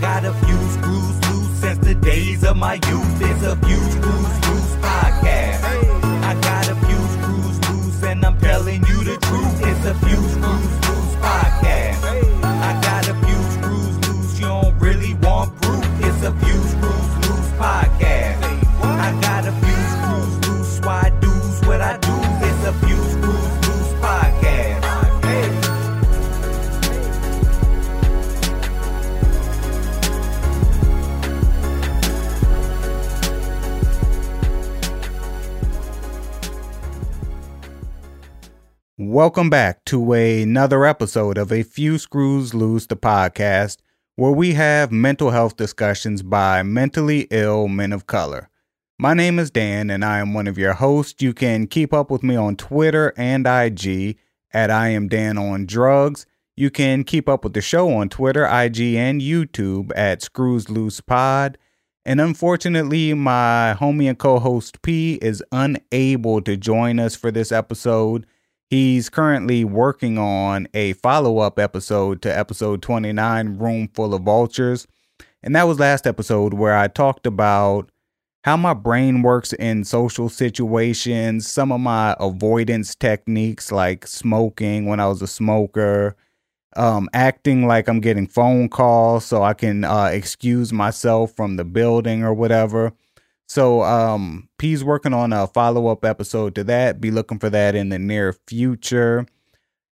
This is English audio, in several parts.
got a few screws loose since the days of my youth. It's a few screws loose podcast. I got a few screws loose and I'm telling you the truth. It's a few Welcome back to another episode of A Few Screws Loose, the podcast, where we have mental health discussions by mentally ill men of color. My name is Dan, and I am one of your hosts. You can keep up with me on Twitter and IG at I am Dan on Drugs. You can keep up with the show on Twitter, IG, and YouTube at Screws Loose Pod. And unfortunately, my homie and co host P is unable to join us for this episode. He's currently working on a follow up episode to episode 29, Room Full of Vultures. And that was last episode where I talked about how my brain works in social situations, some of my avoidance techniques like smoking when I was a smoker, um, acting like I'm getting phone calls so I can uh, excuse myself from the building or whatever. So um P's working on a follow-up episode to that. Be looking for that in the near future.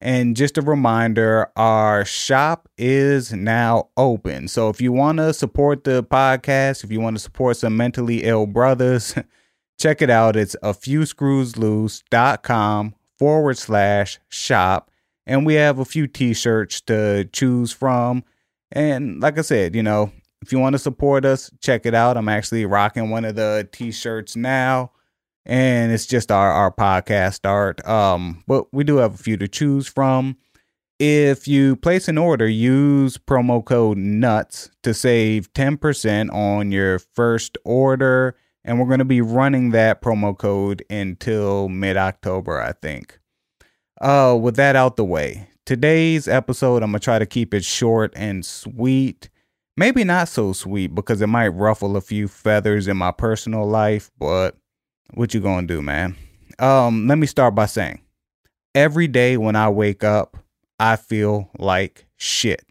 And just a reminder, our shop is now open. So if you want to support the podcast, if you want to support some mentally ill brothers, check it out. It's a few screws loose.com forward slash shop. And we have a few t-shirts to choose from. And like I said, you know, if you want to support us, check it out. I'm actually rocking one of the t-shirts now. And it's just our, our podcast art. Um, but we do have a few to choose from. If you place an order, use promo code NUTS to save 10% on your first order. And we're going to be running that promo code until mid October, I think. Uh, with that out the way, today's episode, I'm going to try to keep it short and sweet maybe not so sweet because it might ruffle a few feathers in my personal life, but what you gonna do, man? Um, let me start by saying every day when I wake up, I feel like shit.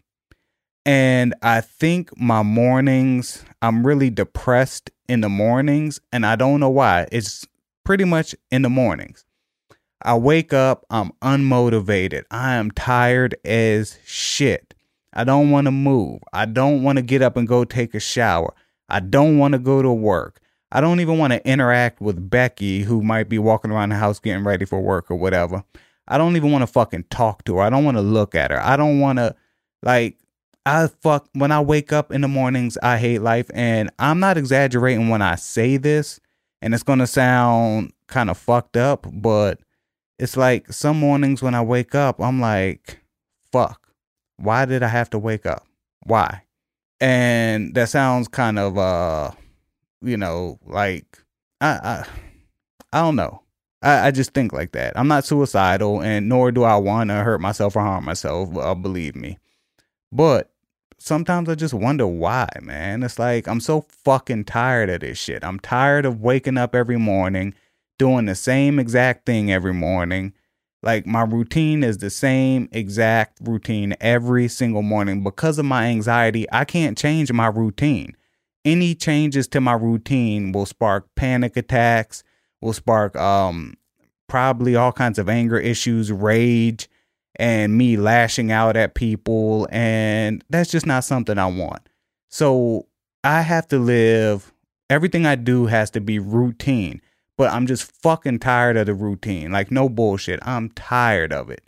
And I think my mornings, I'm really depressed in the mornings, and I don't know why. It's pretty much in the mornings. I wake up, I'm unmotivated. I am tired as shit. I don't want to move. I don't want to get up and go take a shower. I don't want to go to work. I don't even want to interact with Becky, who might be walking around the house getting ready for work or whatever. I don't even want to fucking talk to her. I don't want to look at her. I don't want to, like, I fuck, when I wake up in the mornings, I hate life. And I'm not exaggerating when I say this, and it's going to sound kind of fucked up, but it's like some mornings when I wake up, I'm like, fuck why did I have to wake up? Why? And that sounds kind of uh you know, like I I, I don't know. I, I just think like that. I'm not suicidal and nor do I want to hurt myself or harm myself, uh, believe me. But sometimes I just wonder why, man. It's like I'm so fucking tired of this shit. I'm tired of waking up every morning, doing the same exact thing every morning, like my routine is the same exact routine every single morning. Because of my anxiety, I can't change my routine. Any changes to my routine will spark panic attacks, will spark um probably all kinds of anger issues, rage, and me lashing out at people and that's just not something I want. So I have to live everything I do has to be routine but I'm just fucking tired of the routine. Like no bullshit. I'm tired of it.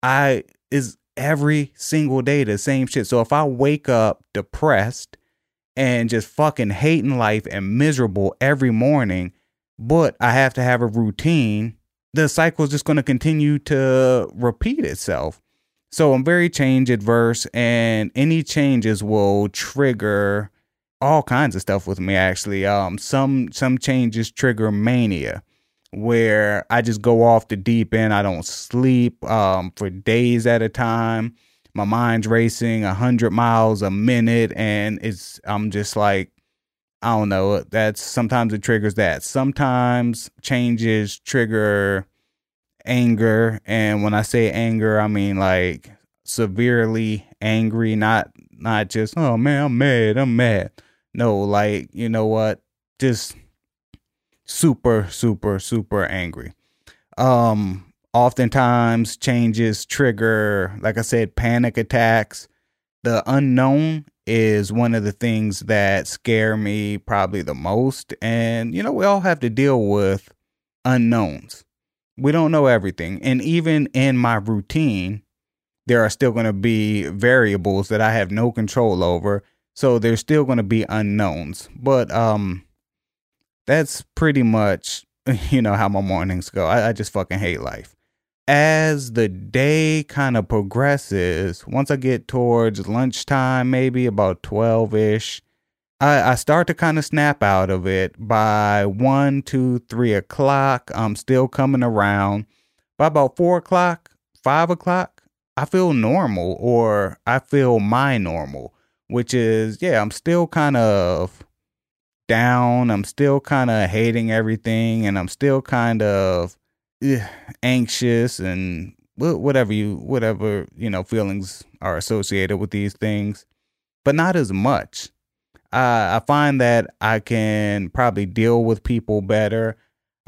I is every single day the same shit. So if I wake up depressed and just fucking hating life and miserable every morning, but I have to have a routine, the cycle is just going to continue to repeat itself. So I'm very change adverse, and any changes will trigger all kinds of stuff with me actually. Um, some some changes trigger mania, where I just go off the deep end. I don't sleep um for days at a time. my mind's racing a hundred miles a minute, and it's I'm just like I don't know. That's sometimes it triggers that. Sometimes changes trigger anger, and when I say anger, I mean like severely angry, not not just oh man, I'm mad, I'm mad. No, like you know what, just super, super, super angry. Um, oftentimes changes trigger, like I said, panic attacks. The unknown is one of the things that scare me probably the most. And, you know, we all have to deal with unknowns. We don't know everything. And even in my routine, there are still going to be variables that I have no control over. So there's still going to be unknowns. But um that's pretty much, you know, how my mornings go. I, I just fucking hate life as the day kind of progresses, once I get towards lunchtime, maybe about 12 ish, I, I start to kind of snap out of it. By one, two, three o'clock, I'm still coming around. By about four o'clock, five o'clock, I feel normal or I feel my normal, which is, yeah, I'm still kind of down. I'm still kind of hating everything and I'm still kind of anxious and whatever you whatever you know feelings are associated with these things but not as much uh, i find that i can probably deal with people better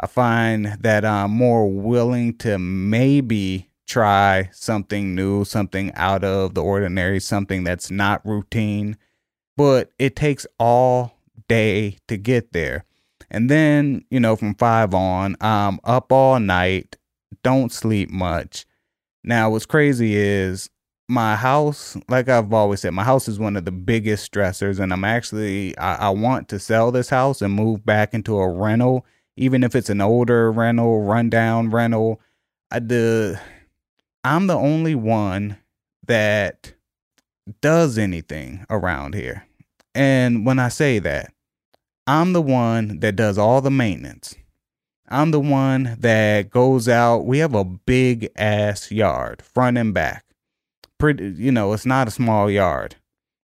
i find that i'm more willing to maybe try something new something out of the ordinary something that's not routine but it takes all day to get there and then, you know, from five on, I'm up all night, don't sleep much. Now, what's crazy is my house, like I've always said, my house is one of the biggest stressors. And I'm actually, I, I want to sell this house and move back into a rental, even if it's an older rental, rundown rental. I, the, I'm the only one that does anything around here. And when I say that, I'm the one that does all the maintenance. I'm the one that goes out. We have a big ass yard, front and back. Pretty, you know, it's not a small yard.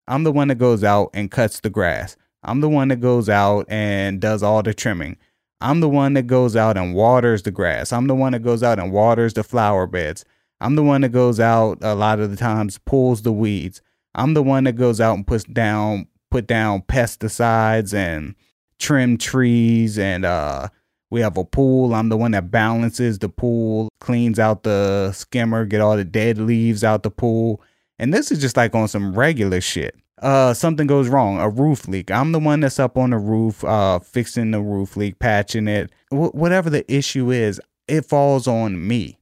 I'm the one that goes out and cuts the grass. I'm the one that goes out and does all the trimming. I'm the one that goes out and waters the grass. I'm the one that goes out and waters the flower beds. I'm the one that goes out a lot of the times pulls the weeds. I'm the one that goes out and puts down put down pesticides and trim trees and uh we have a pool. I'm the one that balances the pool, cleans out the skimmer, get all the dead leaves out the pool. And this is just like on some regular shit. Uh, something goes wrong, a roof leak. I'm the one that's up on the roof, uh, fixing the roof leak, patching it. Wh- whatever the issue is, it falls on me.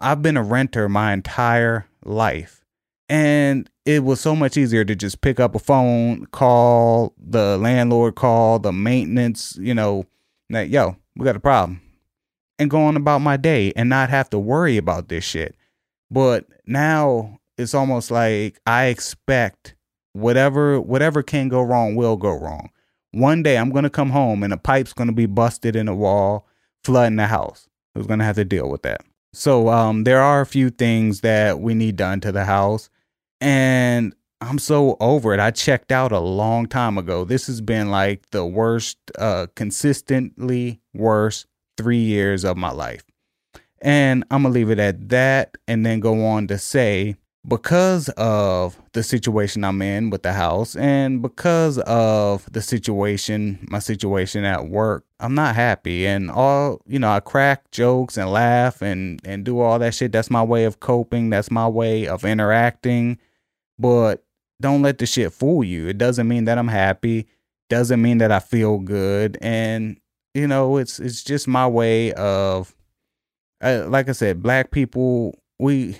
I've been a renter my entire life. And it was so much easier to just pick up a phone, call the landlord, call the maintenance, you know, like, yo, we got a problem. And go on about my day and not have to worry about this shit. But now it's almost like I expect whatever whatever can go wrong will go wrong. One day I'm gonna come home and a pipe's gonna be busted in the wall, flooding the house. Who's gonna have to deal with that? So um, there are a few things that we need done to the house. And I'm so over it. I checked out a long time ago. This has been like the worst, uh, consistently worst three years of my life. And I'm going to leave it at that and then go on to say because of the situation I'm in with the house and because of the situation, my situation at work, I'm not happy. And all, you know, I crack jokes and laugh and, and do all that shit. That's my way of coping. That's my way of interacting. But don't let the shit fool you. It doesn't mean that I'm happy. Doesn't mean that I feel good. And, you know, it's, it's just my way of, uh, like I said, black people, we,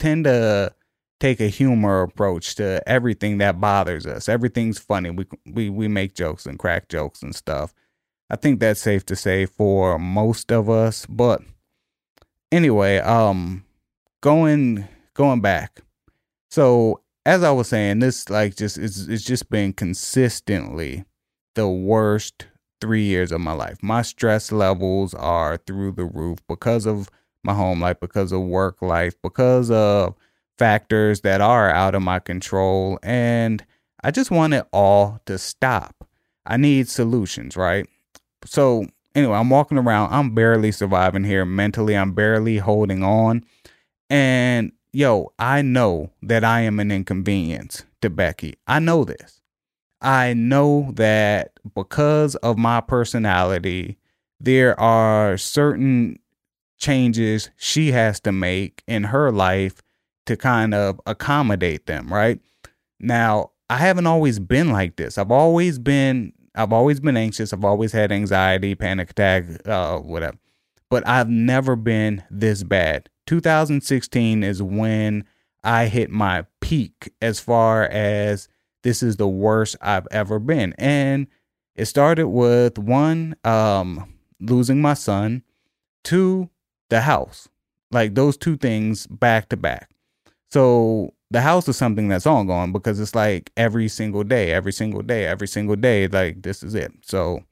tend to take a humor approach to everything that bothers us. Everything's funny. We we we make jokes and crack jokes and stuff. I think that's safe to say for most of us, but anyway, um going going back. So, as I was saying, this like just it's it's just been consistently the worst 3 years of my life. My stress levels are through the roof because of my home life, because of work life, because of factors that are out of my control. And I just want it all to stop. I need solutions, right? So, anyway, I'm walking around. I'm barely surviving here mentally. I'm barely holding on. And yo, I know that I am an inconvenience to Becky. I know this. I know that because of my personality, there are certain changes she has to make in her life to kind of accommodate them, right? Now, I haven't always been like this. I've always been I've always been anxious. I've always had anxiety, panic attack, uh whatever. But I've never been this bad. 2016 is when I hit my peak as far as this is the worst I've ever been. And it started with one um losing my son, two the house. Like those two things back to back. So the house is something that's ongoing because it's like every single day, every single day, every single day, like this is it. So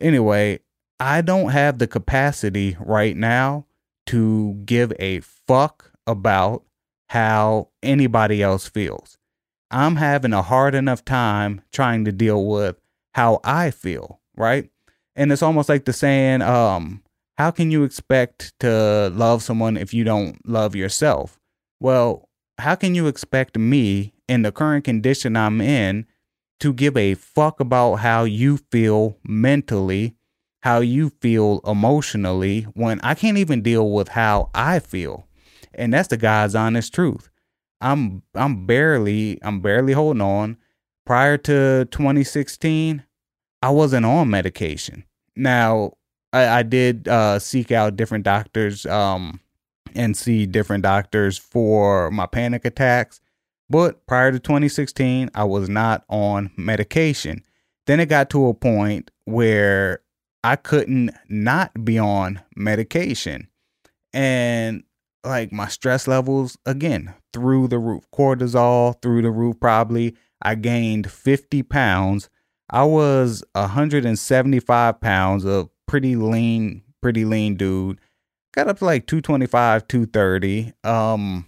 anyway, I don't have the capacity right now to give a fuck about how anybody else feels. I'm having a hard enough time trying to deal with how I feel, right? And it's almost like the saying, um, how can you expect to love someone if you don't love yourself? Well, how can you expect me in the current condition I'm in to give a fuck about how you feel mentally, how you feel emotionally when I can't even deal with how I feel? And that's the God's honest truth. I'm I'm barely I'm barely holding on. Prior to 2016, I wasn't on medication. Now, I, I did uh, seek out different doctors um, and see different doctors for my panic attacks. But prior to 2016, I was not on medication. Then it got to a point where I couldn't not be on medication. And like my stress levels, again, through the roof. Cortisol through the roof, probably. I gained 50 pounds. I was 175 pounds of pretty lean, pretty lean dude. Got up to like 225, 230. Um,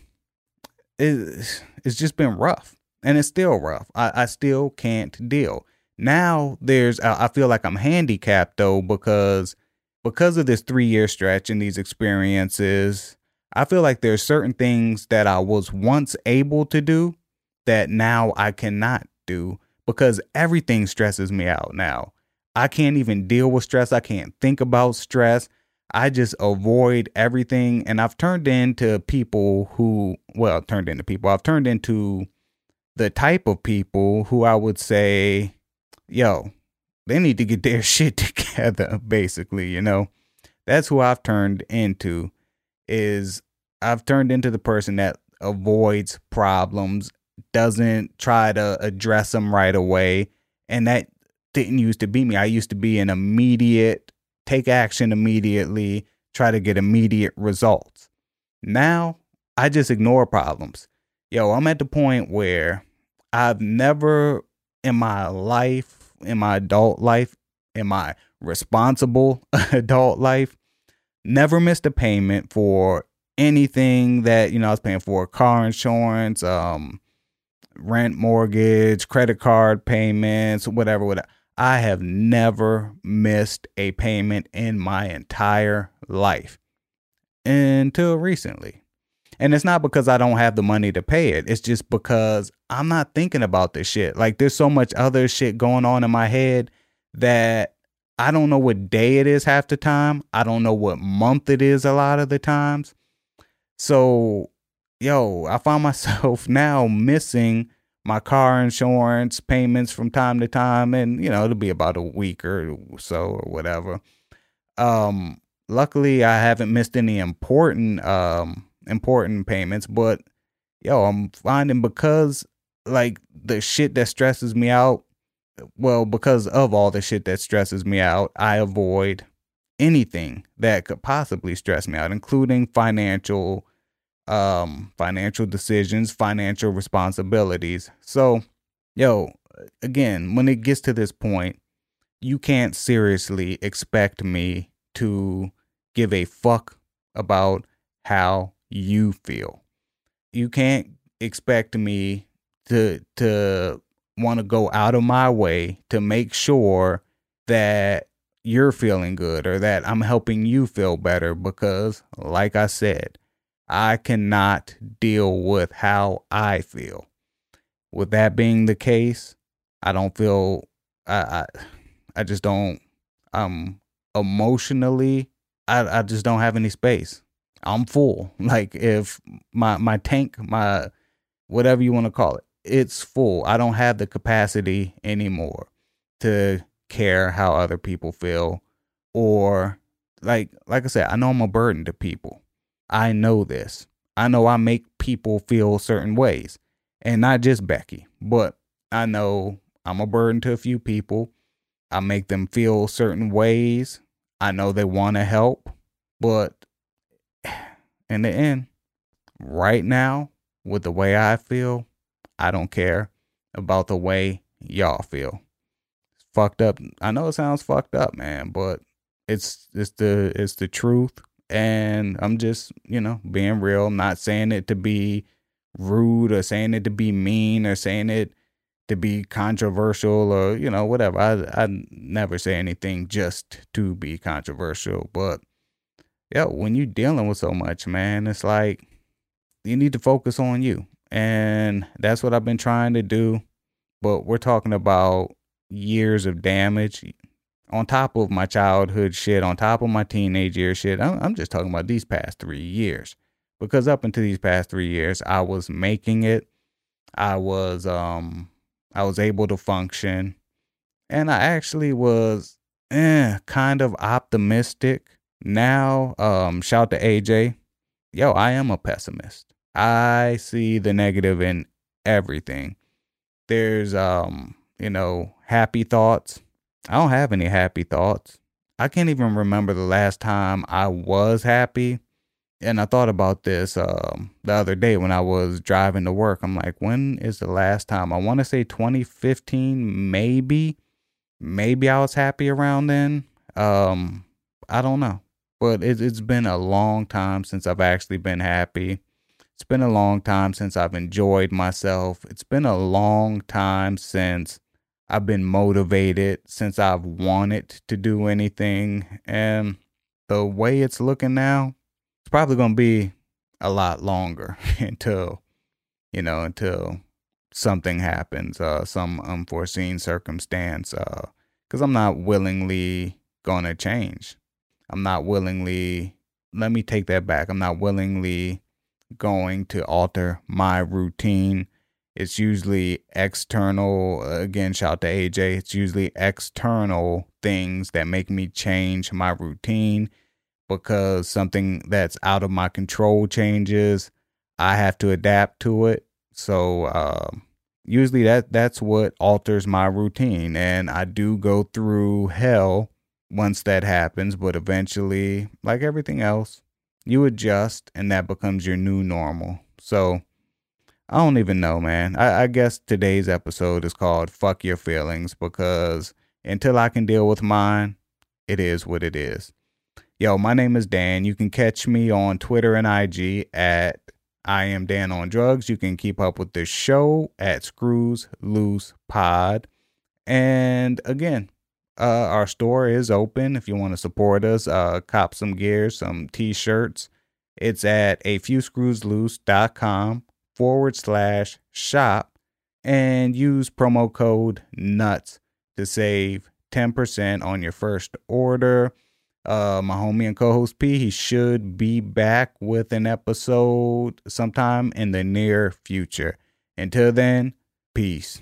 it, it's just been rough and it's still rough. I, I still can't deal. Now there's, I feel like I'm handicapped though because because of this three year stretch and these experiences, I feel like there's certain things that I was once able to do that now I cannot do because everything stresses me out now. I can't even deal with stress. I can't think about stress. I just avoid everything. And I've turned into people who, well, turned into people. I've turned into the type of people who I would say, yo, they need to get their shit together, basically, you know? That's who I've turned into is I've turned into the person that avoids problems, doesn't try to address them right away. And that didn't used to be me. I used to be an immediate, take action immediately, try to get immediate results. Now I just ignore problems. Yo, I'm at the point where I've never in my life, in my adult life, in my responsible adult life, never missed a payment for anything that, you know, I was paying for car insurance, um, rent, mortgage, credit card payments, whatever, whatever. I have never missed a payment in my entire life until recently. And it's not because I don't have the money to pay it. It's just because I'm not thinking about this shit. Like there's so much other shit going on in my head that I don't know what day it is half the time. I don't know what month it is a lot of the times. So, yo, I find myself now missing my car insurance payments from time to time and you know it'll be about a week or so or whatever. Um luckily i haven't missed any important um important payments but yo i'm finding because like the shit that stresses me out well because of all the shit that stresses me out i avoid anything that could possibly stress me out including financial um financial decisions, financial responsibilities. So, yo, again, when it gets to this point, you can't seriously expect me to give a fuck about how you feel. you can't expect me to to want to go out of my way to make sure that you're feeling good or that I'm helping you feel better because like I said, I cannot deal with how I feel. With that being the case, I don't feel I I, I just don't um emotionally I, I just don't have any space. I'm full. Like if my my tank, my whatever you want to call it, it's full. I don't have the capacity anymore to care how other people feel or like like I said, I know I'm a burden to people. I know this. I know I make people feel certain ways. And not just Becky, but I know I'm a burden to a few people. I make them feel certain ways. I know they want to help, but in the end, right now, with the way I feel, I don't care about the way y'all feel. It's fucked up. I know it sounds fucked up, man, but it's it's the it's the truth. And I'm just, you know, being real, not saying it to be rude or saying it to be mean or saying it to be controversial or, you know, whatever. I I never say anything just to be controversial, but yeah, when you're dealing with so much, man, it's like you need to focus on you. And that's what I've been trying to do. But we're talking about years of damage on top of my childhood shit, on top of my teenage year shit. I'm, I'm just talking about these past three years. Because up until these past three years, I was making it. I was um I was able to function. And I actually was eh, kind of optimistic now, um, shout to AJ. Yo, I am a pessimist. I see the negative in everything. There's um, you know, happy thoughts. I don't have any happy thoughts. I can't even remember the last time I was happy. And I thought about this um, the other day when I was driving to work. I'm like, when is the last time? I want to say 2015, maybe. Maybe I was happy around then. Um, I don't know but it, it's been a long time since I've actually been happy. It's been a long time since I've enjoyed myself. It's been a long time since I've been motivated, since I've wanted to do anything. And the way it's looking now, it's probably going to be a lot longer until, you know, until something happens, uh, some unforeseen circumstance, because uh, I'm not willingly going to change. I'm not willingly, let me take that back. I'm not willingly going to alter my routine. It's usually external, again, shout to AJ. It's usually external things that make me change my routine because something that's out of my control changes. I have to adapt to it. So, uh, usually that that's what alters my routine and I do go through hell once that happens, but eventually, like everything else, you adjust and that becomes your new normal. So I don't even know, man. I, I, guess today's episode is called Fuck Your Feelings because until I can deal with mine, it is what it is. Yo, my name is Dan. You can catch me on Twitter and IG at I am Dan on Drugs. You can keep up with the show at Screws Loose Pod. And again, uh, our store is open if you want to support us. Uh, cop some gear, some t-shirts. It's at a few screws loose.com forward slash shop and use promo code nuts to save 10% on your first order. Uh, my homie and co-host P, he should be back with an episode sometime in the near future. Until then, peace.